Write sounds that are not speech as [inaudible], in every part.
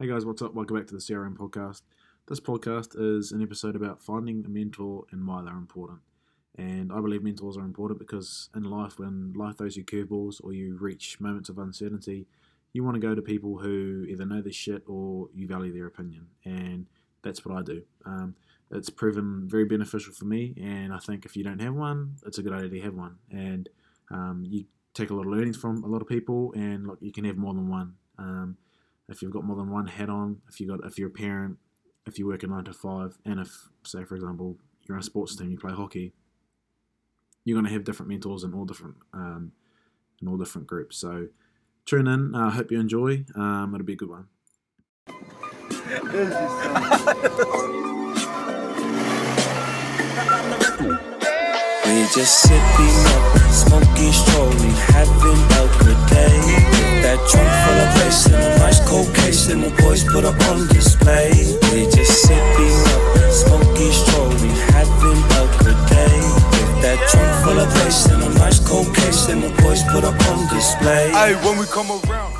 Hey guys, what's up? Welcome back to the CRM podcast. This podcast is an episode about finding a mentor and why they're important. And I believe mentors are important because in life, when life throws you curveballs or you reach moments of uncertainty, you want to go to people who either know this shit or you value their opinion. And that's what I do. Um, it's proven very beneficial for me, and I think if you don't have one, it's a good idea to have one. And um, you take a lot of learnings from a lot of people, and look, you can have more than one. Um, if you've got more than one hat on, if you got if you're a parent, if you work a nine to five, and if say for example you're on a sports team, you play hockey, you're going to have different mentors in all different um, in all different groups. So tune in. I uh, hope you enjoy. Um, it'll be a good one. [laughs] just sipping up, smoking strolling, having a good day. With that trunk full of ice and a nice cold case, and the boys put up on display. We just sipping up, smoking strolling, having a good day. With that trunk full of ice and a nice cold case, and the boys put up on display. Hey, when we come around.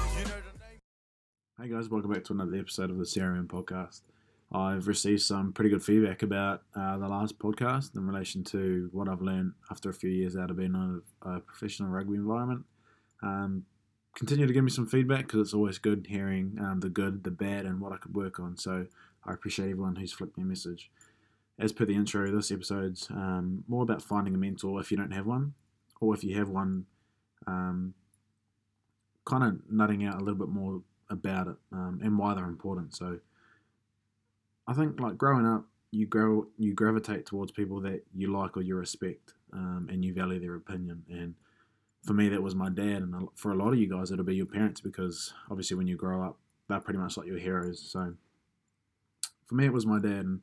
Hey guys, welcome back to another episode of the CRM podcast. I've received some pretty good feedback about uh, the last podcast in relation to what I've learned after a few years out of being in a, a professional rugby environment. Um, continue to give me some feedback because it's always good hearing um, the good, the bad, and what I could work on. So I appreciate everyone who's flipped me a message. As per the intro, this episode's um, more about finding a mentor if you don't have one, or if you have one, um, kind of nutting out a little bit more about it um, and why they're important. So I think like growing up, you grow you gravitate towards people that you like or you respect, um, and you value their opinion. And for me, that was my dad, and for a lot of you guys, it'll be your parents because obviously when you grow up, they're pretty much like your heroes. So for me, it was my dad. And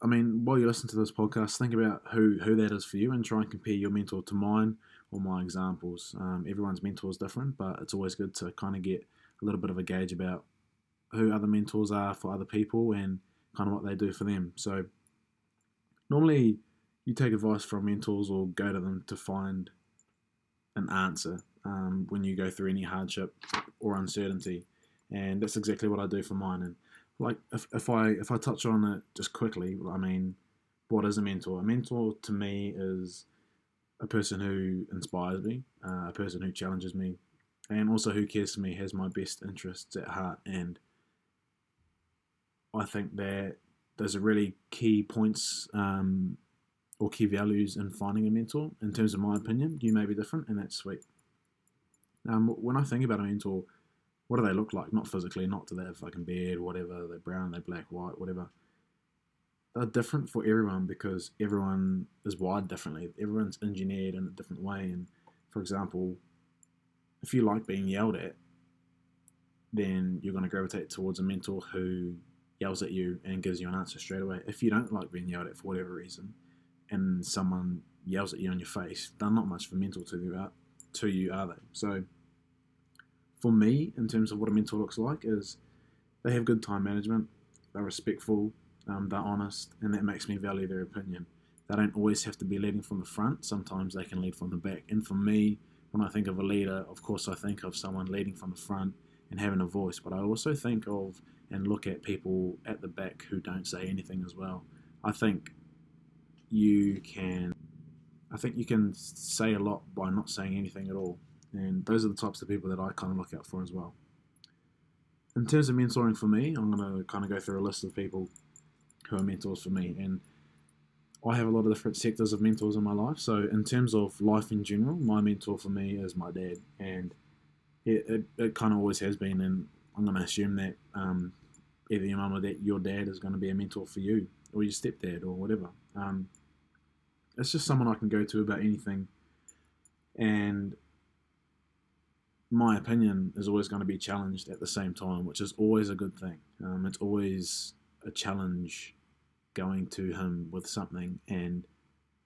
I mean, while you listen to this podcast, think about who who that is for you, and try and compare your mentor to mine or my examples. Um, everyone's mentor is different, but it's always good to kind of get a little bit of a gauge about who other mentors are for other people and kind of what they do for them. So normally you take advice from mentors or go to them to find an answer um, when you go through any hardship or uncertainty, and that's exactly what I do for mine. And like if, if I if I touch on it just quickly, I mean, what is a mentor? A mentor to me is a person who inspires me, uh, a person who challenges me, and also who cares for me, has my best interests at heart, and I think that there's a really key points um, or key values in finding a mentor. In terms of my opinion, you may be different, and that's sweet. Um, when I think about a mentor, what do they look like? Not physically, not do to their fucking beard, whatever. They're brown, they're black, white, whatever. They're different for everyone because everyone is wired differently. Everyone's engineered in a different way. And for example, if you like being yelled at, then you're going to gravitate towards a mentor who yells at you and gives you an answer straight away. If you don't like being yelled at for whatever reason, and someone yells at you in your face, they're not much of a mentor to you, to you, are they? So, for me, in terms of what a mentor looks like, is they have good time management, they're respectful, um, they're honest, and that makes me value their opinion. They don't always have to be leading from the front. Sometimes they can lead from the back. And for me, when I think of a leader, of course, I think of someone leading from the front and having a voice. But I also think of and look at people at the back who don't say anything as well. I think you can I think you can say a lot by not saying anything at all. And those are the types of people that I kind of look out for as well. In terms of mentoring for me, I'm going to kind of go through a list of people who are mentors for me. And I have a lot of different sectors of mentors in my life. So, in terms of life in general, my mentor for me is my dad. And it, it, it kind of always has been. And I'm going to assume that um, either your mum or that your dad is going to be a mentor for you, or your stepdad, or whatever. Um, it's just someone I can go to about anything, and my opinion is always going to be challenged at the same time, which is always a good thing. Um, it's always a challenge going to him with something and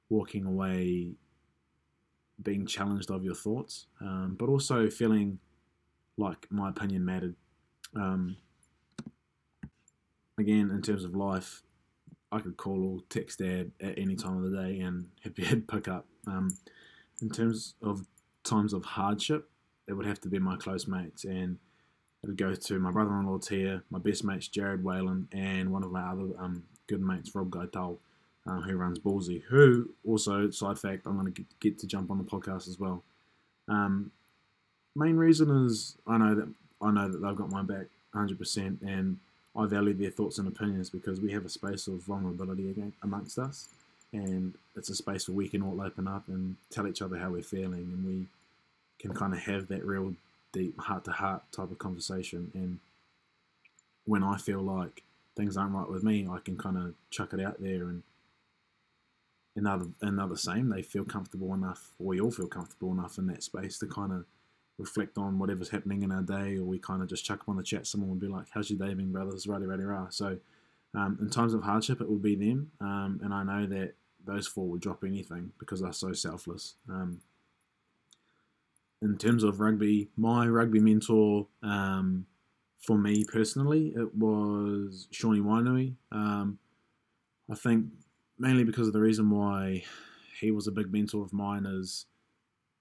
walking away being challenged of your thoughts, um, but also feeling like my opinion mattered um, again, in terms of life, I could call or text dad at any time of the day and he'd [laughs] pick up. Um, in terms of times of hardship, it would have to be my close mates. And it'd go to my brother-in-law Tia, my best mates Jared Whalen, and one of my other um, good mates Rob Gaital, uh, who runs Ballsy. Who also, side fact, I'm going to get to jump on the podcast as well. Um, main reason is I know that I know that they've got my back 100%, and I value their thoughts and opinions because we have a space of vulnerability amongst us, and it's a space where we can all open up and tell each other how we're feeling, and we can kind of have that real deep heart to heart type of conversation. And when I feel like things aren't right with me, I can kind of chuck it out there and another another same. They feel comfortable enough, or we all feel comfortable enough in that space to kind of reflect on whatever's happening in our day, or we kind of just chuck up on the chat. Someone will be like, "How's your day been, brothers?" Righty, righty, rah. So, um, in times of hardship, it will be them, um, and I know that those four would drop anything because they're so selfless. Um, in terms of rugby, my rugby mentor um, for me personally, it was Shawnee Wainui. Um, I think mainly because of the reason why he was a big mentor of mine is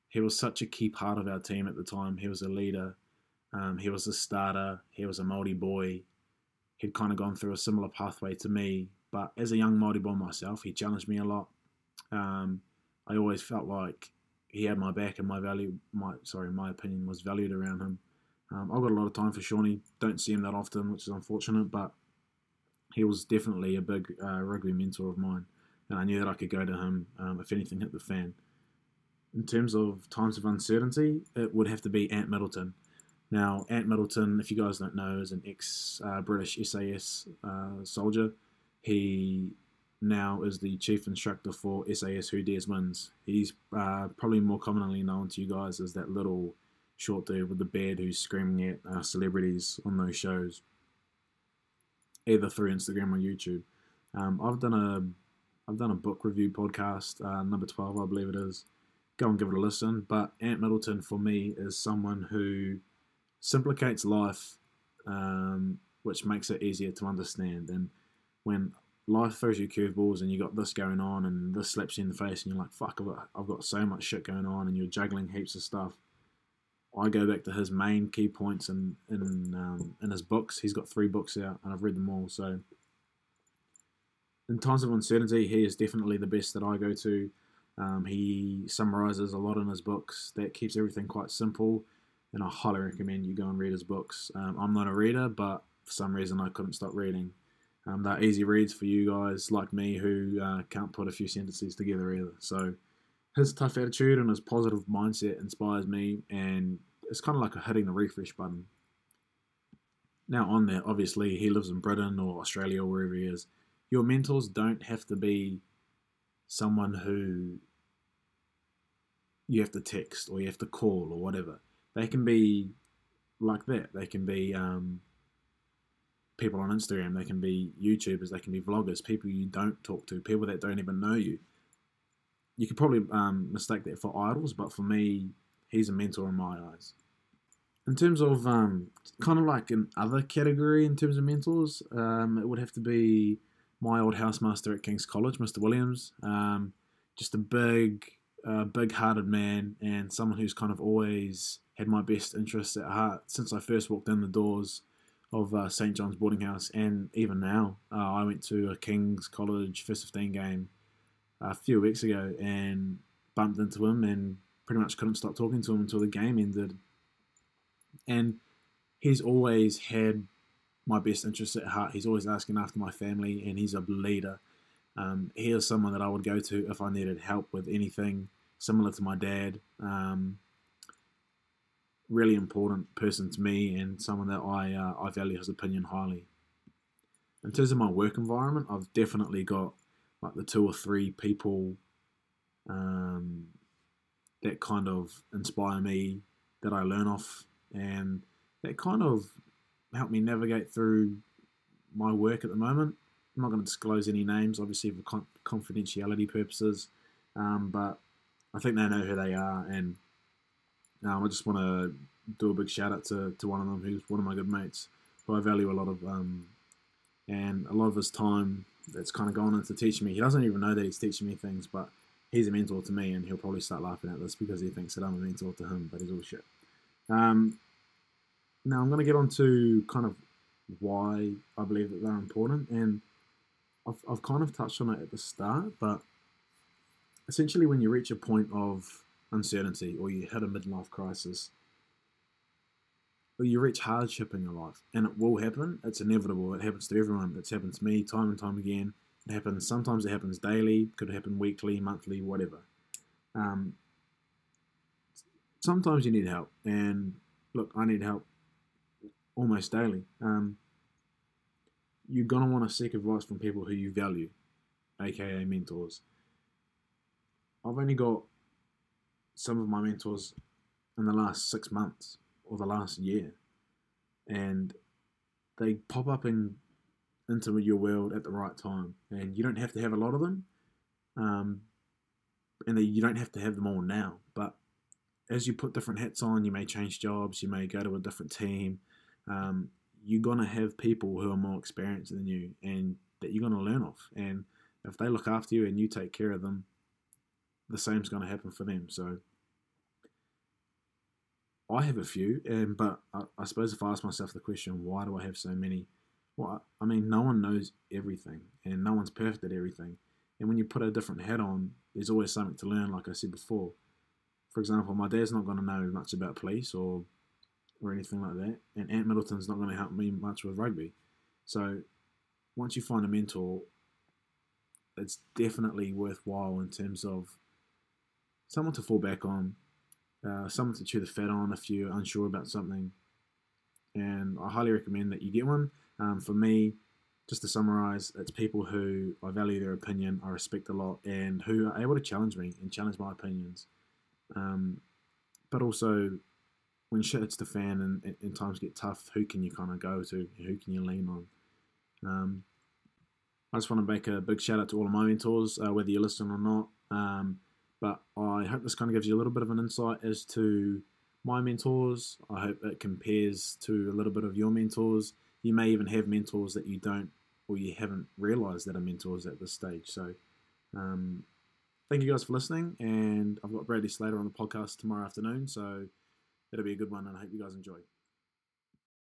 he was such a key part of our team at the time. He was a leader. Um, he was a starter. He was a Māori boy. He'd kind of gone through a similar pathway to me, but as a young Māori boy myself, he challenged me a lot. Um, I always felt like he had my back and my value, my sorry, my opinion was valued around him. Um, I've got a lot of time for Shawnee. Don't see him that often, which is unfortunate, but he was definitely a big uh, rugby mentor of mine, and I knew that I could go to him um, if anything hit the fan. In terms of times of uncertainty, it would have to be Ant Middleton. Now, Ant Middleton, if you guys don't know, is an ex-British uh, SAS uh, soldier. He now is the chief instructor for SAS Who Dares Wins. He's uh, probably more commonly known to you guys as that little short dude with the beard who's screaming at uh, celebrities on those shows, either through Instagram or YouTube. Um, I've done a I've done a book review podcast, uh, number twelve, I believe it is. Go and give it a listen. But Ant Middleton for me is someone who simplificates life, um, which makes it easier to understand. And when life throws you curveballs and you got this going on and this slaps you in the face and you're like, fuck, I've got, I've got so much shit going on and you're juggling heaps of stuff. I go back to his main key points in in um, in his books. He's got three books out, and I've read them all. So, in times of uncertainty, he is definitely the best that I go to. Um, he summarizes a lot in his books that keeps everything quite simple, and I highly recommend you go and read his books. Um, I'm not a reader, but for some reason I couldn't stop reading. Um, they're easy reads for you guys like me who uh, can't put a few sentences together either. So his tough attitude and his positive mindset inspires me, and it's kind of like hitting the refresh button. Now, on there, obviously, he lives in Britain or Australia or wherever he is. Your mentors don't have to be someone who you have to text or you have to call or whatever. They can be like that. They can be um, people on Instagram, they can be YouTubers, they can be vloggers, people you don't talk to, people that don't even know you. You could probably um, mistake that for idols, but for me, he's a mentor in my eyes. In terms of um, kind of like an other category in terms of mentors, um, it would have to be my old housemaster at King's College, Mr. Williams. Um, just a big, uh, big-hearted man and someone who's kind of always had my best interests at heart since I first walked in the doors of uh, St John's boarding house, and even now, uh, I went to a King's College first 15 game a few weeks ago and bumped into him and pretty much couldn't stop talking to him until the game ended. And he's always had my best interests at heart. He's always asking after my family, and he's a leader. Um, he is someone that I would go to if I needed help with anything similar to my dad. Um, really important person to me and someone that I uh, I value his opinion highly. In terms of my work environment, I've definitely got like the two or three people um, that kind of inspire me, that I learn off, and that kind of help me navigate through my work at the moment. I'm not going to disclose any names, obviously for con- confidentiality purposes, um, but I think they know who they are, and um, I just want to do a big shout out to, to one of them who's one of my good mates who I value a lot of, um, and a lot of his time that's kind of gone into teaching me. He doesn't even know that he's teaching me things, but he's a mentor to me, and he'll probably start laughing at this because he thinks that I'm a mentor to him, but he's all shit. Um, now I'm going to get on to kind of why I believe that they're important, and I've, I've kind of touched on it at the start, but essentially, when you reach a point of uncertainty or you hit a midlife crisis, or you reach hardship in your life, and it will happen. It's inevitable. It happens to everyone. It's happened to me time and time again. It happens. Sometimes it happens daily. Could happen weekly, monthly, whatever. Um, sometimes you need help, and look, I need help almost daily. Um, you're gonna want to seek advice from people who you value, aka mentors. I've only got some of my mentors in the last six months or the last year, and they pop up in into your world at the right time, and you don't have to have a lot of them, um, and they, you don't have to have them all now. But as you put different hats on, you may change jobs, you may go to a different team. Um, you're gonna have people who are more experienced than you, and that you're gonna learn off. And if they look after you and you take care of them, the same's gonna happen for them. So I have a few, and but I, I, suppose if I ask myself the question, why do I have so many? Well, I mean, no one knows everything, and no one's perfect at everything. And when you put a different hat on, there's always something to learn. Like I said before, for example, my dad's not going to know much about police or or anything like that, and Ant Middleton's not going to help me much with rugby. So once you find a mentor, it's definitely worthwhile in terms of someone to fall back on, uh, someone to chew the fat on if you're unsure about something. And I highly recommend that you get one. Um, for me, just to summarize, it's people who I value their opinion, I respect a lot, and who are able to challenge me and challenge my opinions. Um, but also, when shit hits the fan and, and, times get tough, who can you kind of go to? Who can you lean on? Um, I just want to make a big shout out to all of my mentors, uh, whether you're listening or not. Um, but I hope this kind of gives you a little bit of an insight as to my mentors. I hope it compares to a little bit of your mentors. You may even have mentors that you don't or you haven't realized that are mentors at this stage. So, um, thank you guys for listening. And I've got Bradley Slater on the podcast tomorrow afternoon. So, it'll be a good one, and I hope you guys enjoy.